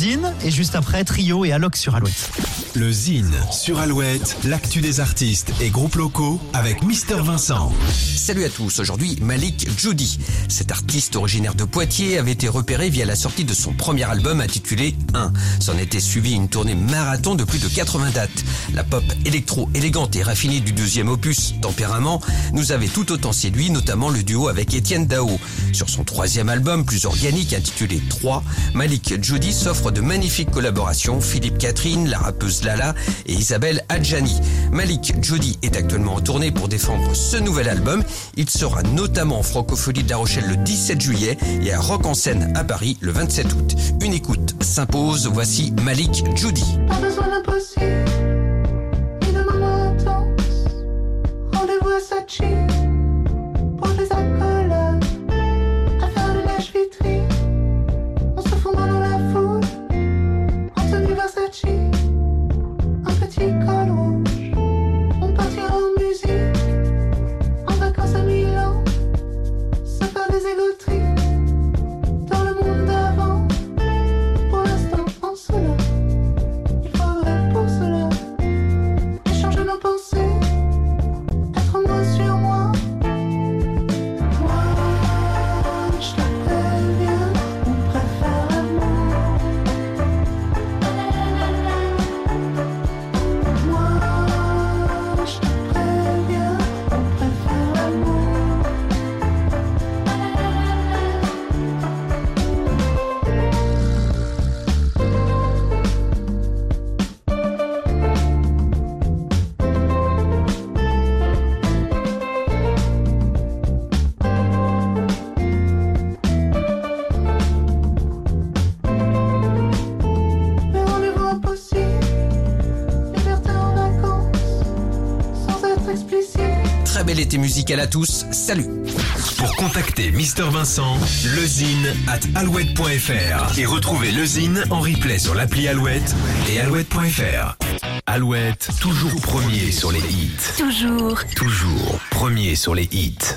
Zine et juste après Trio et Alok sur Alouette. Le Zine sur Alouette, l'actu des artistes et groupes locaux avec Mister Vincent. Salut à tous, aujourd'hui Malik Judy. Cet artiste originaire de Poitiers avait été repéré via la sortie de son premier album intitulé 1. S'en était suivi une tournée marathon de plus de 80 dates. La pop électro élégante et raffinée du deuxième opus, Tempérament, nous avait tout autant séduit, notamment le duo avec Étienne Dao. Sur son troisième album, plus organique, intitulé 3, Malik Judy s'offre de magnifiques collaborations, Philippe Catherine, la rappeuse Lala et Isabelle Adjani. Malik Judy est actuellement en tournée pour défendre ce nouvel album. Il sera notamment en francophonie de La Rochelle le 17 juillet et à Rock en scène à Paris le 27 août. Une écoute s'impose, voici Malik Judy. Pas besoin Très bel été musical à tous, salut Pour contacter Mister Vincent, lezine at alouette.fr et retrouver lezine en replay sur l'appli Alouette et alouette.fr. Alouette, toujours premier sur les hits. Toujours. Toujours premier sur les hits.